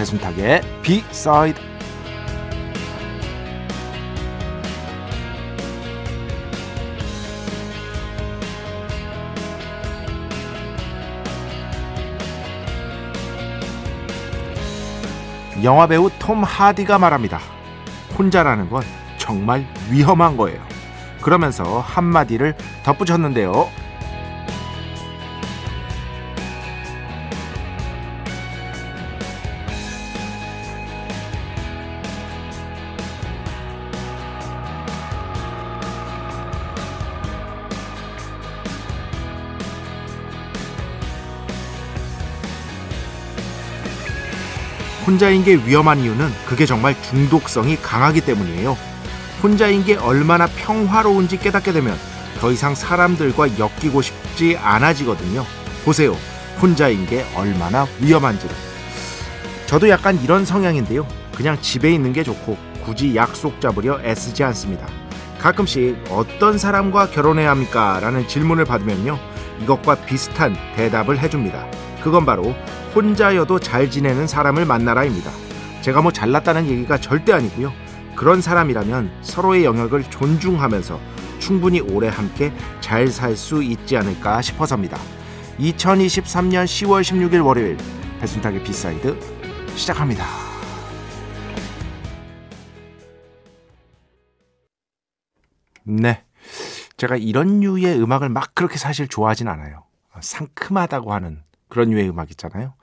배순탁의 비사이드 영화배우 톰 하디가 말합니다. 혼자라는 건 정말 위험한 거예요. 그러면서 한마디를 덧붙였는데요. 혼자인 게 위험한 이유는 그게 정말 중독성이 강하기 때문이에요. 혼자인 게 얼마나 평화로운지 깨닫게 되면 더 이상 사람들과 엮이고 싶지 않아지거든요. 보세요. 혼자인 게 얼마나 위험한지를. 저도 약간 이런 성향인데요. 그냥 집에 있는 게 좋고 굳이 약속 잡으려 애쓰지 않습니다. 가끔씩 어떤 사람과 결혼해야 합니까? 라는 질문을 받으면요. 이것과 비슷한 대답을 해줍니다. 그건 바로 혼자여도 잘 지내는 사람을 만나라입니다. 제가 뭐 잘났다는 얘기가 절대 아니고요. 그런 사람이라면 서로의 영역을 존중하면서 충분히 오래 함께 잘 살 수 있지 않을까 싶어서입니다. 2023년 10월 16일 월요일 배순탁의 B side 시작합니다. 네. 제가 이런 류의 음악을 막 그렇게 사실 좋아하진 않아요. 상큼하다고 하는 그런 류의 음악 있잖아요.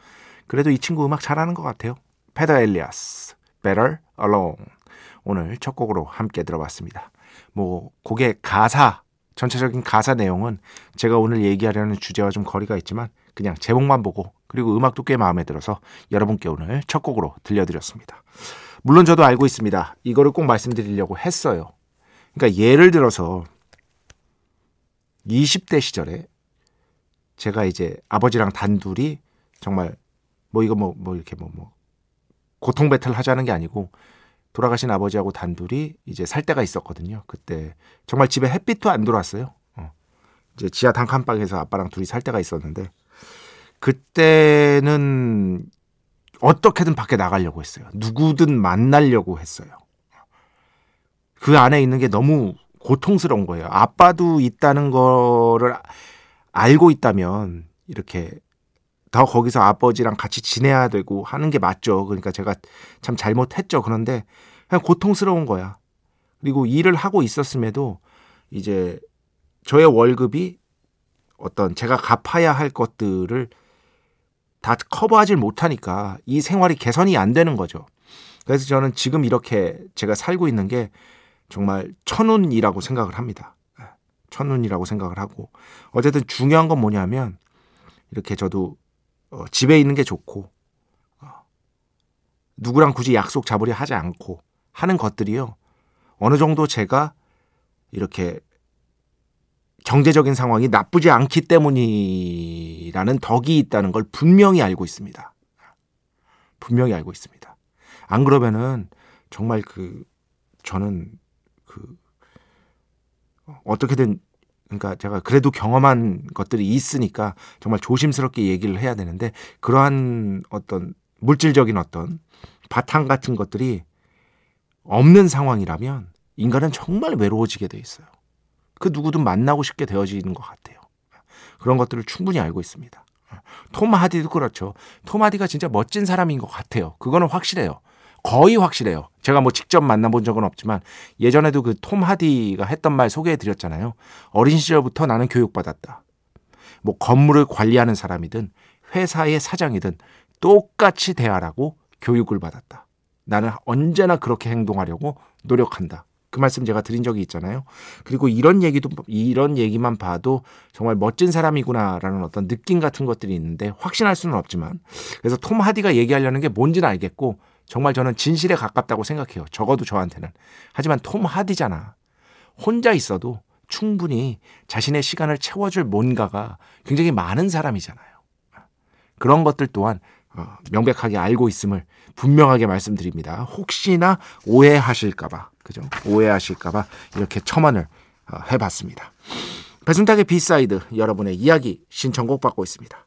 그래도 이 친구 음악 잘하는 것 같아요. 페더 엘리아스, Better Alone. 오늘 첫 곡으로 함께 들어봤습니다. 뭐 곡의 가사, 전체적인 가사 내용은 제가 오늘 얘기하려는 주제와 좀 거리가 있지만 그냥 제목만 보고 그리고 음악도 꽤 마음에 들어서 여러분께 오늘 첫 곡으로 들려드렸습니다. 물론 저도 알고 있습니다. 이거를 꼭 말씀드리려고 했어요. 그러니까 예를 들어서 20대 시절에 제가 이제 아버지랑 단둘이 정말 뭐 이거 뭐, 뭐 이렇게 뭐, 뭐, 고통 배틀 하자는 게 아니고 돌아가신 아버지하고 단둘이 이제 살 때가 있었거든요. 그때 정말 집에 햇빛도 안 들어왔어요. 어. 이제 지하 단칸방에서 아빠랑 둘이 살 때가 있었는데 그때는 어떻게든 밖에 나가려고 했어요. 누구든 만나려고 했어요. 그 안에 있는 게 너무 고통스러운 거예요. 아빠도 있다는 거를 알고 있다면 이렇게 더 거기서 아버지랑 같이 지내야 되고 하는 게 맞죠. 그러니까 제가 참 잘못했죠. 그런데 그냥 고통스러운 거야. 그리고 일을 하고 있었음에도 이제 저의 월급이 어떤 제가 갚아야 할 것들을 다 커버하지 못하니까 이 생활이 개선이 안 되는 거죠. 그래서 저는 지금 이렇게 제가 살고 있는 게 정말 천운이라고 생각을 합니다. 예, 천운이라고 생각을 하고 어쨌든 중요한 건 뭐냐면 이렇게 저도 어, 집에 있는 게 좋고 어, 누구랑 굳이 약속 잡으려 하지 않고 하는 것들이요 어느 정도 제가 이렇게 경제적인 상황이 나쁘지 않기 때문이라는 덕이 있다는 걸 분명히 알고 있습니다. 분명히 알고 있습니다. 안 그러면은 정말 그 저는 그 어떻게든 그러니까 제가 그래도 경험한 것들이 있으니까 정말 조심스럽게 얘기를 해야 되는데 그러한 어떤 물질적인 어떤 바탕 같은 것들이 없는 상황이라면 인간은 정말 외로워지게 돼 있어요. 그 누구든 만나고 싶게 되어지는 것 같아요. 그런 것들을 충분히 알고 있습니다. 톰 하디도 그렇죠. 톰 하디가 진짜 멋진 사람인 것 같아요. 그거는 확실해요. 거의 확실해요. 제가 뭐 직접 만나본 적은 없지만 예전에도 그 톰 하디가 했던 말 소개해 드렸잖아요. 어린 시절부터 나는 교육받았다. 뭐 건물을 관리하는 사람이든 회사의 사장이든 똑같이 대하라고 교육을 받았다. 나는 언제나 그렇게 행동하려고 노력한다. 그 말씀 제가 드린 적이 있잖아요. 그리고 이런 얘기도 이런 얘기만 봐도 정말 멋진 사람이구나라는 어떤 느낌 같은 것들이 있는데 확신할 수는 없지만 그래서 톰 하디가 얘기하려는 게 뭔지는 알겠고 정말 저는 진실에 가깝다고 생각해요. 적어도 저한테는. 하지만 톰 하디잖아. 혼자 있어도 충분히 자신의 시간을 채워줄 뭔가가 굉장히 많은 사람이잖아요. 그런 것들 또한 어, 명백하게 알고 있음을 분명하게 말씀드립니다. 혹시나 오해하실까봐, 그죠? 오해하실까봐 이렇게 첨언을 어, 해봤습니다. 배순탁의 B side 여러분의 이야기 신청곡 받고 있습니다.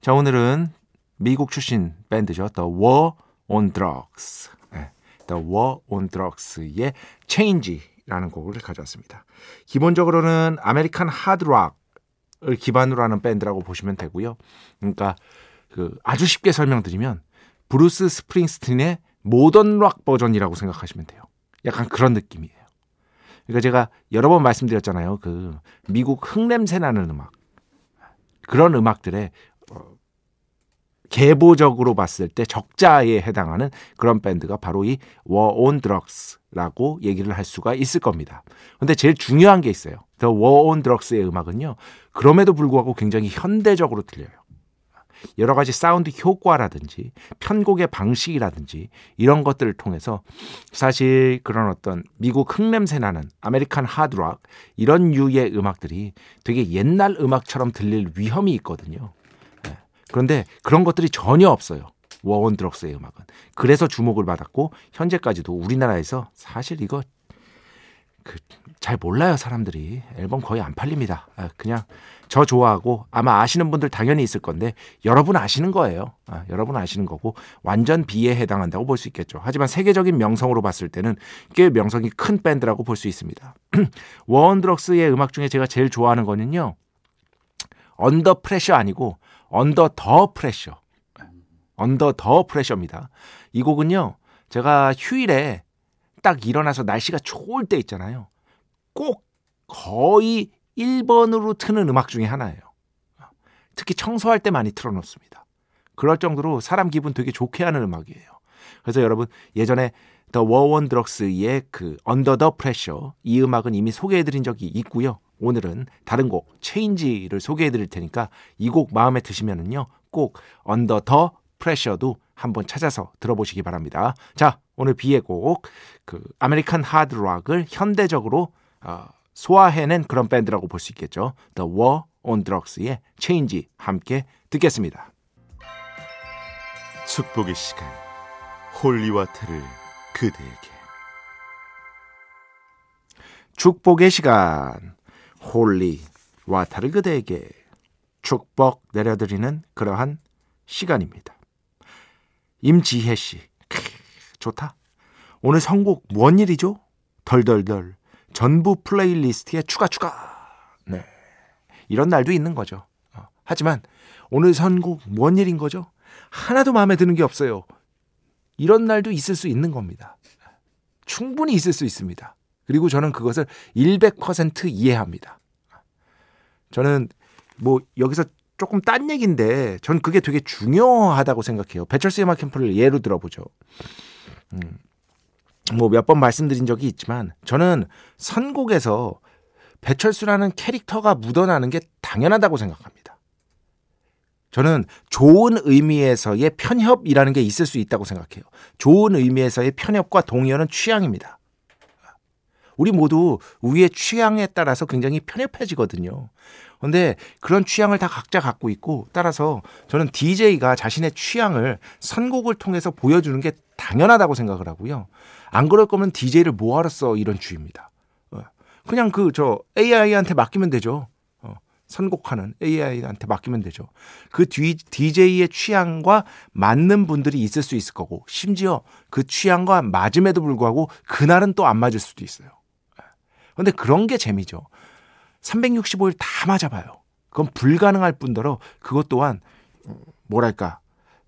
자 오늘은 미국 출신 밴드죠. The War on Drugs 네, The War on Drugs의 Change라는 곡을 가져왔습니다. 기본적으로는 American hard rock 을 기반으로 하는 밴드라고 보시면 되고요. 그러니까 그 아주 쉽게 설명드리면 브루스 스프링스틴의 modern rock 버전이라고 생각하시면 돼요. 약간 그런 느낌이에요. 그러니까 제가 여러 번 말씀드렸잖아요. 그 미국 흙냄새 나는 음악. 그런 음악들의 어, 계보적으로 봤을 때 적자에 해당하는 그런 밴드가 바로 이 War on Drugs라고 얘기를 할 수가 있을 겁니다. 근데 제일 중요한 게 있어요. The War on Drugs의 음악은요. 그럼에도 불구하고 굉장히 현대적으로 들려요. 여러 가지 사운드 효과라든지 편곡의 방식이라든지 이런 것들을 통해서 사실 그런 어떤 미국 흙냄새 나는 American hard rock 이런 유의 음악들이 되게 옛날 음악처럼 들릴 위험이 있거든요. 그런데 그런 것들이 전혀 없어요. 워원 드럭스의 음악은. 그래서 주목을 받았고 현재까지도 우리나라에서 사실 이거 그 잘 몰라요 사람들이 앨범 거의 안 팔립니다. 아, 그냥 저 좋아하고 아마 아시는 분들 당연히 있을 건데 여러분 아시는 거예요. 아, 여러분 아시는 거고 완전 비에 해당한다고 볼 수 있겠죠. 하지만 세계적인 명성으로 봤을 때는 꽤 명성이 큰 밴드라고 볼 수 있습니다. War on Drugs의 음악 중에 제가 제일 좋아하는 거는요. Under Pressure 아니고 Under the Pressure. Under the Pressure입니다. 이 곡은요. 제가 휴일에 딱 일어나서 날씨가 좋을 때 있잖아요. 꼭 거의 1번으로 트는 음악 중에 하나예요. 특히 청소할 때 많이 틀어놓습니다. 그럴 정도로 사람 기분 되게 좋게 하는 음악이에요. 그래서 여러분 예전에 The War on Drugs의 그 Under the Pressure 이 음악은 이미 소개해드린 적이 있고요. 오늘은 다른 곡 Change를 소개해 드릴 테니까 이 곡 마음에 드시면은요. 꼭 Under the Pressure도 한번 찾아서 들어보시기 바랍니다. 자, 오늘 B의 곡, 그 American hard rock을 현대적으로 어, 소화해낸 그런 밴드라고 볼 수 있겠죠. The War on Drugs의 Change 함께 듣겠습니다. 축복의 시간, holy water를 그대에게. 축복의 시간, holy water를 그대에게 축복 내려드리는 그러한 시간입니다. 임지혜 씨, 크, 좋다. 오늘 선곡 무슨 일이죠? 덜덜덜 전부 playlist에 추가 추가. 네. 이런 날도 있는 거죠. 어, 하지만 오늘 선곡 뭔 일인 거죠? 하나도 마음에 드는 게 없어요. 이런 날도 있을 수 있는 겁니다. 충분히 있을 수 있습니다. 그리고 저는 그것을 100% 이해합니다. 저는 뭐 여기서 조금 딴 얘기인데 전 그게 되게 중요하다고 생각해요. 배철수의 음악 캠프를 예로 들어보죠. 음, 뭐 몇 번 말씀드린 적이 있지만 저는 선곡에서 배철수라는 캐릭터가 묻어나는 게 당연하다고 생각합니다. 저는 좋은 의미에서의 편협이라는 게 있을 수 있다고 생각해요. 좋은 의미에서의 편협과 동의어는 취향입니다. 우리 모두 우리의 취향에 따라서 굉장히 편협해지거든요. 근데 그런 취향을 다 각자 갖고 있고 따라서 저는 DJ가 자신의 취향을 선곡을 통해서 보여주는 게 당연하다고 생각을 하고요. 안 그럴 거면 DJ를 뭐하러 써 이런 주의입니다. 어. 그냥 그 저 AI한테 맡기면 되죠. 어. 선곡하는 AI한테 맡기면 되죠. 그 뒤, DJ의 취향과 맞는 분들이 있을 수 있을 거고 심지어 그 취향과 맞음에도 불구하고 그날은 또 안 맞을 수도 있어요. 근데 그런 게 재미죠. 365일 다 맞아봐요. 그건 불가능할 뿐더러 그것 또한 뭐랄까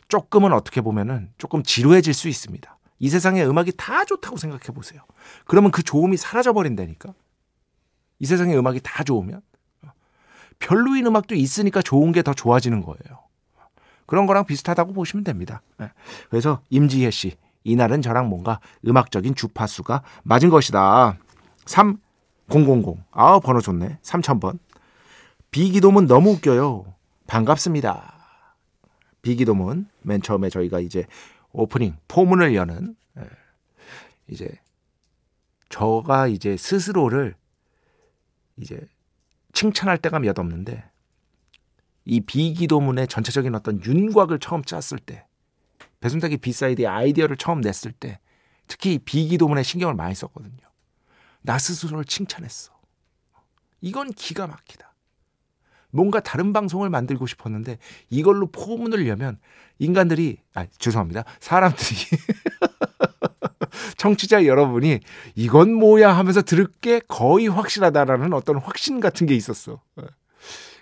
조금은 어떻게 보면은 조금 지루해질 수 있습니다. 이 세상에 음악이 다 좋다고 생각해 보세요. 그러면 그 좋음이 사라져 버린다니까. 이 세상에 음악이 다 좋으면 별로인 음악도 있으니까 좋은 게 더 좋아지는 거예요. 그런 거랑 비슷하다고 보시면 됩니다. 네. 그래서 임지혜 씨, 이날은 저랑 뭔가 음악적인 주파수가 맞은 것이다. 3 000. 아, 번호 좋네. 3000번. B 기도문 너무 웃겨요. 반갑습니다. B 기도문. 맨 처음에 저희가 이제 오프닝, 포문을 여는, 예, 이제, 저가 이제 스스로를 이제 칭찬할 때가 몇 없는데, 이 B 기도문의 전체적인 어떤 윤곽을 처음 짰을 때, 배순탁이 B side의 아이디어를 처음 냈을 때, 특히 B 기도문에 신경을 많이 썼거든요. 나 스스로를 칭찬했어. 이건 기가 막히다. 뭔가 다른 방송을 만들고 싶었는데 이걸로 포문을 여면 인간들이 아 죄송합니다. 사람들이 청취자 여러분이 이건 뭐야 하면서 들을 게 거의 확실하다라는 어떤 확신 같은 게 있었어.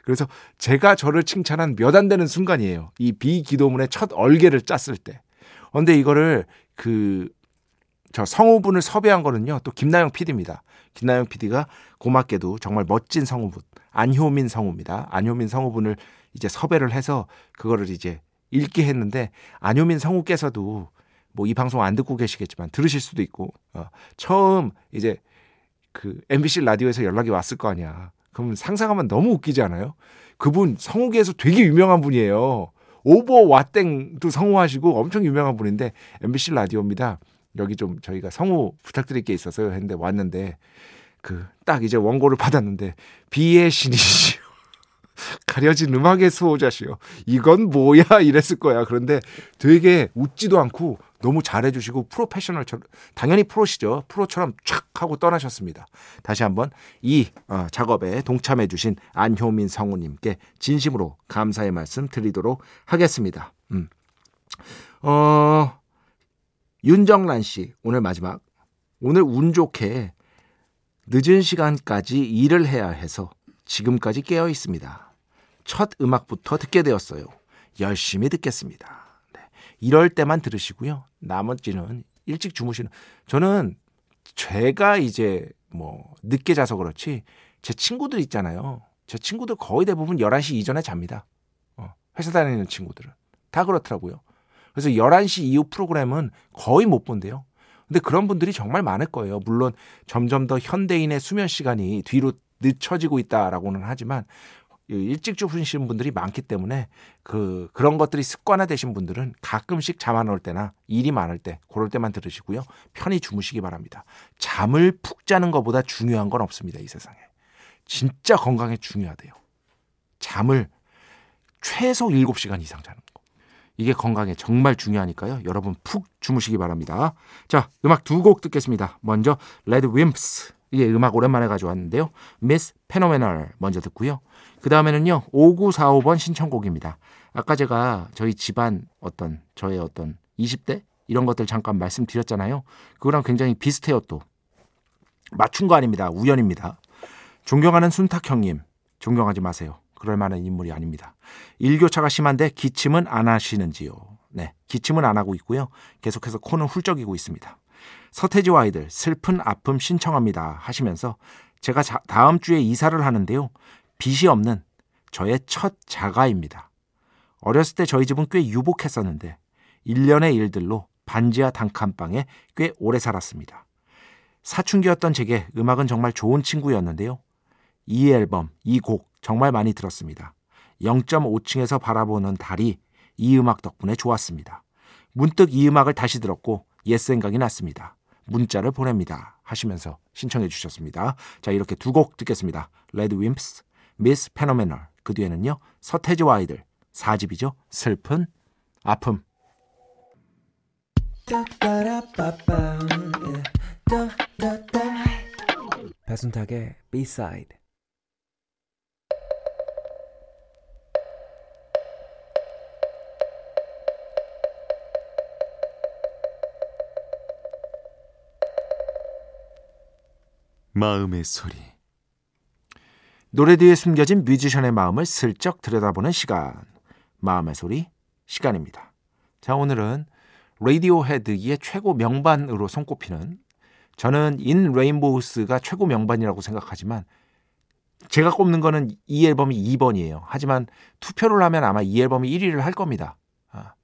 그래서 제가 저를 칭찬한 몇 안 되는 순간이에요. 이 비기도문의 첫 얼개를 짰을 때. 근데 이거를 그 저 성우분을 섭외한 거는요. 또 김나영 PD입니다. 김나영 PD가 고맙게도 정말 멋진 성우분 안효민 성우입니다. 안효민 성우분을 이제 섭외를 해서 그거를 이제 읽게 했는데 안효민 성우께서도 뭐 이 방송 안 듣고 계시겠지만 들으실 수도 있고 어, 처음 이제 그 MBC 라디오에서 연락이 왔을 거 아니야. 그러면 상상하면 너무 웃기지 않아요? 그분 성우계에서 되게 유명한 분이에요. 오버 와땡도 성우하시고 엄청 유명한 분인데 MBC 라디오입니다. 여기 좀 저희가 성우 부탁드릴 게 있어서요 했는데 왔는데 그 딱 이제 원고를 받았는데 비의 신이시오. 가려진 음악의 수호자시오. 이건 뭐야 이랬을 거야. 그런데 되게 웃지도 않고 너무 잘해주시고 프로페셔널처럼 당연히 프로시죠. 프로처럼 촥 하고 떠나셨습니다. 다시 한번 이 어, 작업에 동참해주신 안효민 성우님께 진심으로 감사의 말씀 드리도록 하겠습니다. 음. 어, 윤정란 씨, 오늘 마지막. 오늘 운 좋게 늦은 시간까지 일을 해야 해서 지금까지 깨어 있습니다. 첫 음악부터 듣게 되었어요. 열심히 듣겠습니다. 네. 이럴 때만 들으시고요. 나머지는 일찍 주무시는. 저는 제가 이제 뭐 늦게 자서 그렇지 제 친구들 있잖아요. 제 친구들 거의 대부분 11시 이전에 잡니다. 어, 회사 다니는 친구들은. 다 그렇더라고요. 그래서 11시 이후 프로그램은 거의 못 본대요. 근데 그런 분들이 정말 많을 거예요. 물론 점점 더 현대인의 수면 시간이 뒤로 늦춰지고 있다라고는 하지만 일찍 주무시는 분들이 많기 때문에 그 그런 것들이 습관화되신 분들은 가끔씩 잠 안 올 때나 일이 많을 때 그럴 때만 들으시고요. 편히 주무시기 바랍니다. 잠을 푹 자는 것보다 중요한 건 없습니다. 이 세상에. 진짜 건강에 중요하대요. 잠을 최소 7시간 이상 자는 이게 건강에 정말 중요하니까요. 여러분 푹 주무시기 바랍니다. 자, 음악 두 곡 듣겠습니다. 먼저 RADWIMPS. 이게 음악 오랜만에 가져왔는데요. Miss Phenomenal 먼저 듣고요. 그 다음에는요. 5945번 신청곡입니다. 아까 제가 저희 집안 어떤 저의 어떤 20대 이런 것들 잠깐 말씀드렸잖아요. 그거랑 굉장히 비슷해요 또. 맞춘 거 아닙니다. 우연입니다. 존경하는 순탁 형님. 존경하지 마세요. 그럴 만한 인물이 아닙니다. 일교차가 심한데 기침은 안 하시는지요? 네, 기침은 안 하고 있고요. 계속해서 코는 훌쩍이고 있습니다. 서태지와 아이들 슬픈 아픔 신청합니다 하시면서 제가 자, 다음 주에 이사를 하는데요. 빚이 없는 저의 첫 자가입니다. 어렸을 때 저희 집은 꽤 유복했었는데 일련의 일들로 반지하 단칸방에 꽤 오래 살았습니다. 사춘기였던 제게 음악은 정말 좋은 친구였는데요. 이 앨범, 이 곡 정말 많이 들었습니다. 0.5층에서 바라보는 달이 이 음악 덕분에 좋았습니다. 문득 이 음악을 다시 들었고 옛 생각이 났습니다. 문자를 보냅니다. 하시면서 신청해 주셨습니다. 자, 이렇게 두 곡 듣겠습니다. RADWIMPS, Miss Phenomenal. 그 뒤에는요. 서태지와 아이들 4집이죠. 슬픈 아픔. 배순탁의 B-side 마음의 소리. 노래 뒤에 숨겨진 뮤지션의 마음을 슬쩍 들여다보는 시간. 마음의 소리 시간입니다. 자, 오늘은 Radiohead의 최고 명반으로 손꼽히는 저는 In Rainbows가 최고 명반이라고 생각하지만 제가 꼽는 거는 이 앨범이 2번이에요. 하지만 투표를 하면 아마 이 앨범이 1위를 할 겁니다. 아.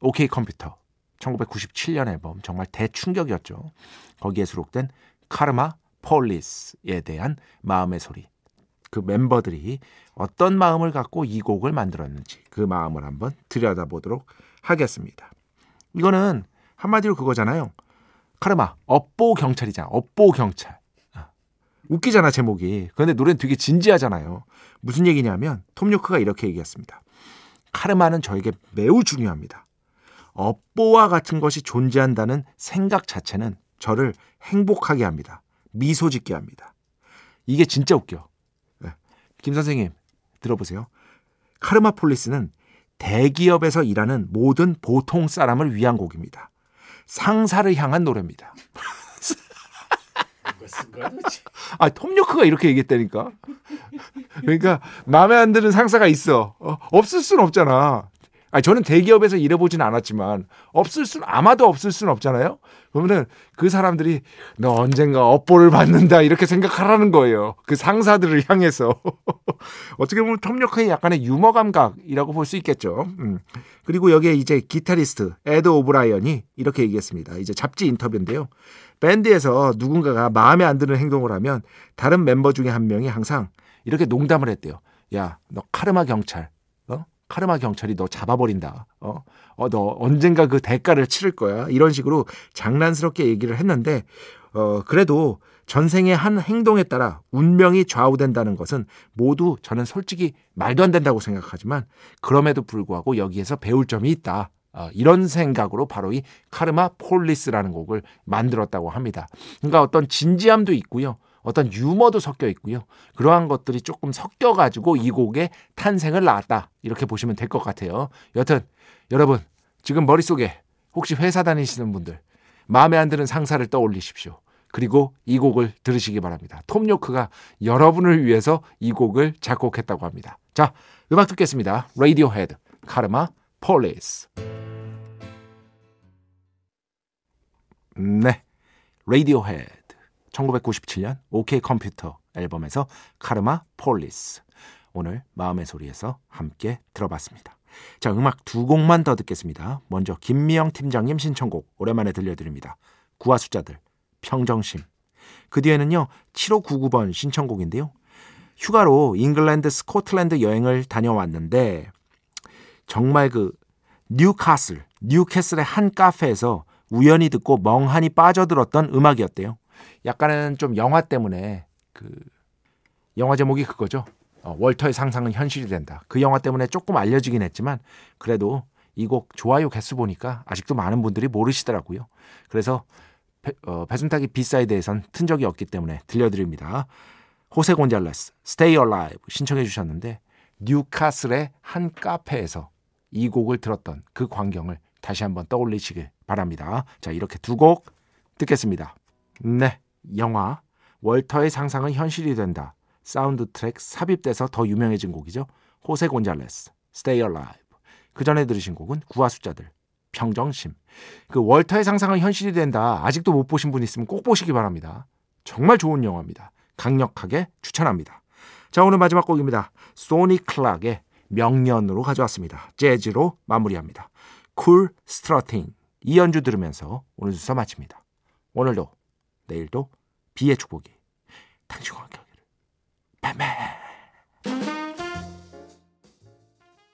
OK Computer 1997년 앨범 정말 대충격이었죠. 거기에 수록된 카르마 폴리스에 대한 마음의 소리. 그 멤버들이 어떤 마음을 갖고 이 곡을 만들었는지 그 마음을 한번 들여다보도록 하겠습니다. 이거는 한마디로 그거잖아요. 카르마, 업보 경찰이잖아. 업보 경찰. 아, 웃기잖아, 제목이. 그런데 노래는 되게 진지하잖아요. 무슨 얘기냐면 톰 요크가 이렇게 얘기했습니다. 카르마는 저에게 매우 중요합니다. 업보와 같은 것이 존재한다는 생각 자체는 저를 행복하게 합니다. 미소 짓게 합니다. 이게 진짜 웃겨. 네. 김 선생님, 들어보세요. 카르마폴리스는 대기업에서 일하는 모든 보통 사람을 위한 곡입니다. 상사를 향한 노래입니다. 아, 톰 요크가 이렇게 얘기했다니까. 그러니까 마음에 안 드는 상사가 있어. 어, 없을 순 없잖아. 아니, 저는 대기업에서 일해보진 않았지만 없을 순 아마도 없을 순 없잖아요. 그러면은 그 사람들이 너 언젠가 업보를 받는다 이렇게 생각하라는 거예요. 그 상사들을 향해서 어떻게 보면 톱력의 약간의 유머 감각이라고 볼 수 있겠죠. 음. 그리고 여기에 이제 기타리스트 에드 오브라이언이 이렇게 얘기했습니다. 이제 잡지 인터뷰인데요. 밴드에서 누군가가 마음에 안 드는 행동을 하면 다른 멤버 중에 한 명이 항상 이렇게 농담을 했대요. 야, 너 카르마 경찰 카르마 경찰이 너 잡아버린다. 어, 어, 너 언젠가 그 대가를 치를 거야. 이런 식으로 장난스럽게 얘기를 했는데, 어, 그래도 전생의 한 행동에 따라 운명이 좌우된다는 것은 모두 저는 솔직히 말도 안 된다고 생각하지만, 그럼에도 불구하고 여기에서 배울 점이 있다. 어, 이런 생각으로 바로 이 카르마 폴리스라는 곡을 만들었다고 합니다. 그러니까 어떤 진지함도 있고요. 어떤 유머도 섞여 있고요. 그러한 것들이 조금 섞여가지고 이 곡의 탄생을 낳았다. 이렇게 보시면 될 것 같아요. 여튼 여러분 지금 머릿속에 혹시 회사 다니시는 분들 마음에 안 드는 상사를 떠올리십시오. 그리고 이 곡을 들으시기 바랍니다. 톰 요크가 여러분을 위해서 이 곡을 작곡했다고 합니다. 자, 음악 듣겠습니다. Radiohead, Karma Police. 네, 라디오 헤드. 1997년 OK Computer 앨범에서 Karma Police 오늘 마음의 소리에서 함께 들어봤습니다. 자 음악 두 곡만 더 듣겠습니다. 먼저 김미영 팀장님 신청곡 오랜만에 들려드립니다. 9와 숫자들 평정심 그 뒤에는요 7599번 신청곡인데요. 휴가로 잉글랜드 스코틀랜드 여행을 다녀왔는데 정말 그 뉴카슬 뉴캐슬의 한 카페에서 우연히 듣고 멍하니 빠져들었던 음악이었대요. 약간은 좀 영화 때문에 그 영화 제목이 그거죠. 어, 월터의 상상은 현실이 된다. 그 영화 때문에 조금 알려지긴 했지만 그래도 이 곡 좋아요 개수 보니까 아직도 많은 분들이 모르시더라고요. 그래서 배, 어, 배순탁이 B side에선 튼 적이 없기 때문에 들려드립니다. 호세 곤잘레스 Stay Alive 신청해 주셨는데 뉴카슬의 한 카페에서 이 곡을 들었던 그 광경을 다시 한번 떠올리시길 바랍니다. 자 이렇게 두 곡 듣겠습니다. 네. 영화 월터의 상상은 현실이 된다. 사운드 트랙 삽입돼서 더 유명해진 곡이죠. 호세 곤잘레스, Stay Alive. 그 전에 들으신 곡은 9와 숫자들, 평정심. 그 월터의 상상은 현실이 된다. 아직도 못 보신 분 있으면 꼭 보시기 바랍니다. 정말 좋은 영화입니다. 강력하게 추천합니다. 자, 오늘 마지막 곡입니다. 소니 클락의 명연으로 가져왔습니다. 재즈로 마무리합니다. Cool Struttin'. 이 연주 들으면서 오늘 주사 마칩니다. 오늘도 내일도 B의 축복이 당신과 함께 하기를. 뱀뱀.